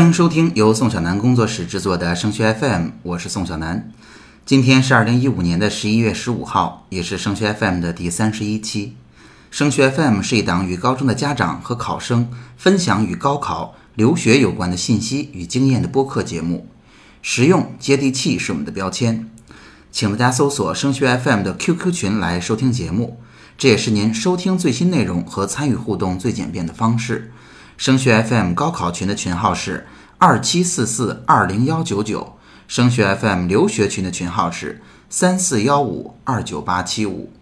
欢迎收听由宋小南工作室制作的升学 FM，我是宋小南。今天是二零一五年的十一月十五号，也是升学 FM 的第三十一期。升学 FM 是一档与高中的家长和考生分享与高考、留学有关的信息与经验的播客节目，实用接地气是我们的标签。请大家搜索升学 FM 的 QQ 群来收听节目，这也是您收听最新内容和参与互动最简便的方式。升学 FM 高考群的群号是二七四四二零幺九九，升学 FM 留学群的群号是三四幺五二九八七五。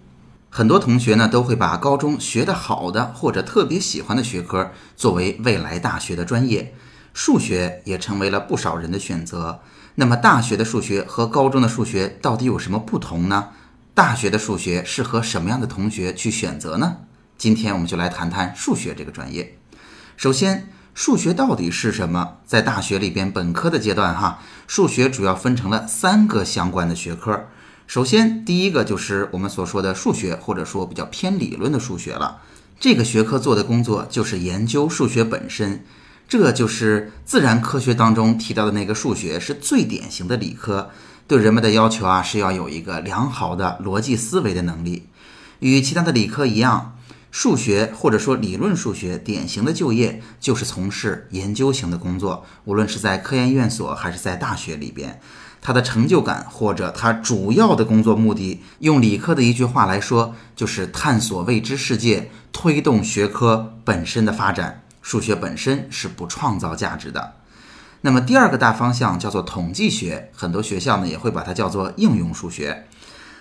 很多同学呢都会把高中学的好的或者特别喜欢的学科作为未来大学的专业，数学也成为了不少人的选择。那么大学的数学和高中的数学到底有什么不同呢？大学的数学适合什么样的同学去选择呢？今天我们就来谈谈数学这个专业。首先，数学到底是什么？在大学里边，本科的阶段，哈，数学主要分成了三个相关的学科。首先，第一个就是我们所说的数学，或者说比较偏理论的数学了。这个学科做的工作就是研究数学本身，这就是自然科学当中提到的那个数学，是最典型的理科。对人们的要求啊，是要有一个良好的逻辑思维的能力，与其他的理科一样。数学或者说理论数学，典型的就业就是从事研究型的工作，无论是在科研院所还是在大学里边，他的成就感或者他主要的工作目的，用理科的一句话来说，就是探索未知世界，推动学科本身的发展。数学本身是不创造价值的。那么第二个大方向叫做统计学，很多学校呢也会把它叫做应用数学。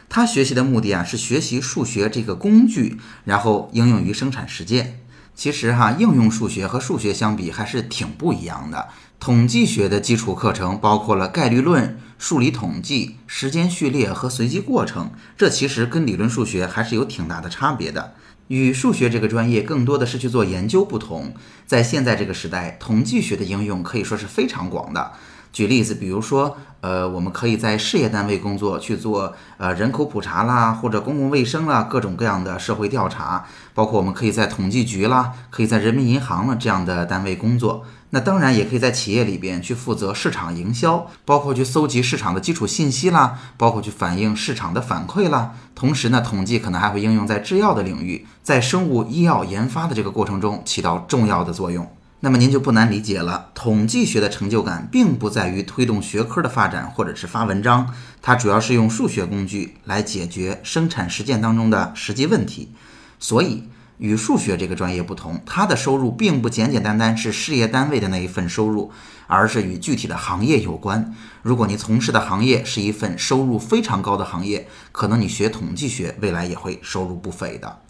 他学习的目的啊，是学习数学这个工具，然后应用于生产实践。其实哈，应用数学和数学相比还是挺不一样的。统计学的基础课程包括了概率论、数理统计、时间序列和随机过程，这其实跟理论数学还是有挺大的差别的。与数学这个专业更多的是去做研究不同，在现在这个时代，统计学的应用可以说是非常广的。举例子，比如说，呃，我们可以在事业单位工作去做，呃，人口普查啦，或者公共卫生啦，各种各样的社会调查，包括我们可以在统计局啦，可以在人民银行了这样的单位工作。那当然也可以在企业里边去负责市场营销，包括去搜集市场的基础信息啦，包括去反映市场的反馈啦。同时呢，统计可能还会应用在制药的领域，在生物医药研发的这个过程中起到重要的作用。那么您就不难理解了，统计学的成就感并不在于推动学科的发展或者是发文章，它主要是用数学工具来解决生产实践当中的实际问题。所以与数学这个专业不同，它的收入并不简简单单是事业单位的那一份收入，而是与具体的行业有关。如果你从事的行业是一份收入非常高的行业，可能你学统计学未来也会收入不菲的。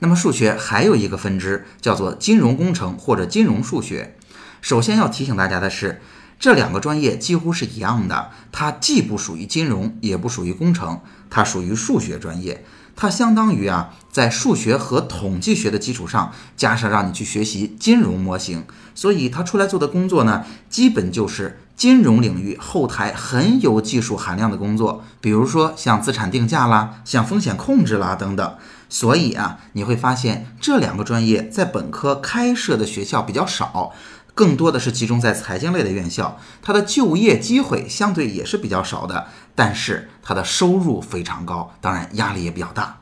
那么数学还有一个分支叫做金融工程或者金融数学。首先要提醒大家的是，这两个专业几乎是一样的，它既不属于金融，也不属于工程，它属于数学专业。它相当于啊，在数学和统计学的基础上，加上让你去学习金融模型，所以它出来做的工作呢，基本就是金融领域后台很有技术含量的工作，比如说像资产定价啦，像风险控制啦等等。所以啊，你会发现这两个专业在本科开设的学校比较少，更多的是集中在财经类的院校。它的就业机会相对也是比较少的，但是它的收入非常高，当然压力也比较大。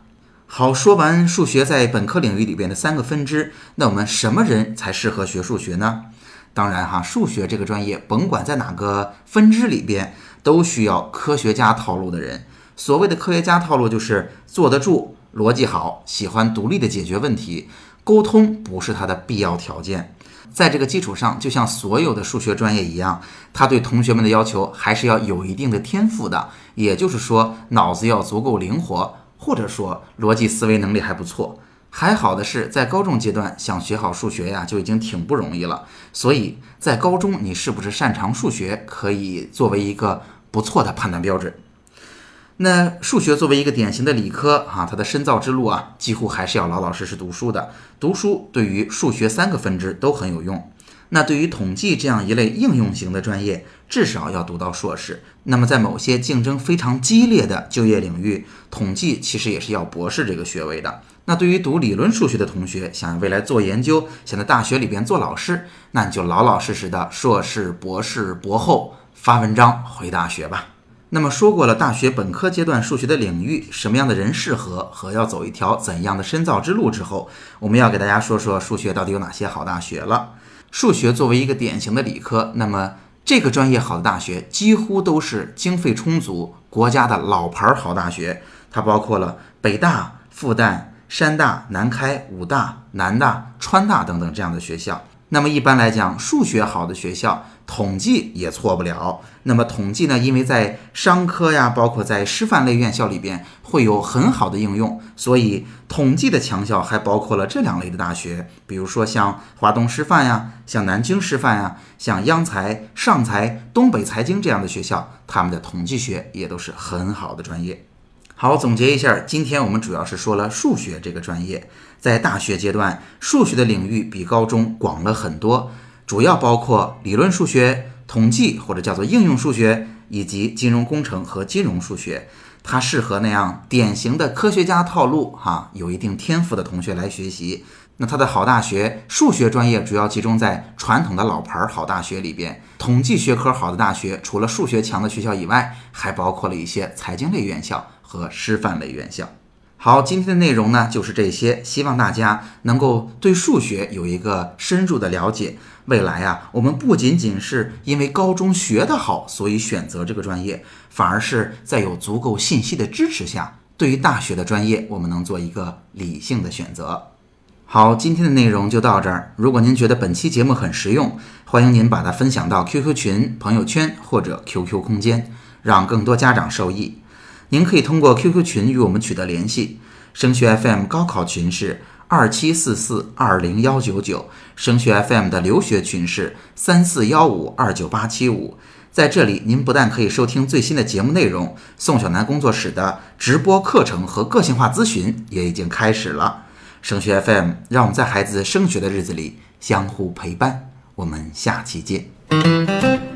好，说完数学在本科领域里边的三个分支，那我们什么人才适合学数学呢？当然哈，数学这个专业甭管在哪个分支里边，都需要科学家套路的人。所谓的科学家套路，就是坐得住。逻辑好，喜欢独立的解决问题，沟通不是他的必要条件。在这个基础上，就像所有的数学专业一样，他对同学们的要求还是要有一定的天赋的，也就是说，脑子要足够灵活，或者说逻辑思维能力还不错。还好的是，在高中阶段想学好数学呀，就已经挺不容易了。所以在高中，你是不是擅长数学，可以作为一个不错的判断标准。那数学作为一个典型的理科啊，它的深造之路啊，几乎还是要老老实实读书的。读书对于数学三个分支都很有用。那对于统计这样一类应用型的专业，至少要读到硕士。那么在某些竞争非常激烈的就业领域，统计其实也是要博士这个学位的。那对于读理论数学的同学，想未来做研究，想在大学里边做老师，那你就老老实实的硕士、博士、博后发文章回大学吧。那么说过了大学本科阶段数学的领域，什么样的人适合和要走一条怎样的深造之路之后，我们要给大家说说数学到底有哪些好大学了。数学作为一个典型的理科，那么这个专业好的大学几乎都是经费充足、国家的老牌好大学。它包括了北大、复旦、山大、南开、武大、南大、川大等等这样的学校。那么一般来讲，数学好的学校，统计也错不了。那么统计呢，因为在商科呀，包括在师范类院校里边会有很好的应用，所以统计的强校还包括了这两类的大学，比如说像华东师范呀，像南京师范呀，像央财、上财、东北财经这样的学校，他们的统计学也都是很好的专业。好，总结一下，今天我们主要是说了数学这个专业，在大学阶段，数学的领域比高中广了很多，主要包括理论数学、统计或者叫做应用数学，以及金融工程和金融数学。它适合那样典型的科学家套路哈，有一定天赋的同学来学习。那它的好大学数学专业主要集中在传统的老牌好大学里边，统计学科好的大学，除了数学强的学校以外，还包括了一些财经类院校。和师范类院校。好，今天的内容呢就是这些，希望大家能够对数学有一个深入的了解。未来啊，我们不仅仅是因为高中学得好，所以选择这个专业，反而是在有足够信息的支持下，对于大学的专业，我们能做一个理性的选择。好，今天的内容就到这儿。如果您觉得本期节目很实用，欢迎您把它分享到 QQ 群、朋友圈或者 QQ 空间，让更多家长受益。您可以通过 QQ 群与我们取得联系，升学 FM 高考群是二七四四二零幺九九，升学 FM 的留学群是三四幺五二九八七五。在这里，您不但可以收听最新的节目内容，宋小楠工作室的直播课程和个性化咨询也已经开始了。升学 FM 让我们在孩子升学的日子里相互陪伴，我们下期见。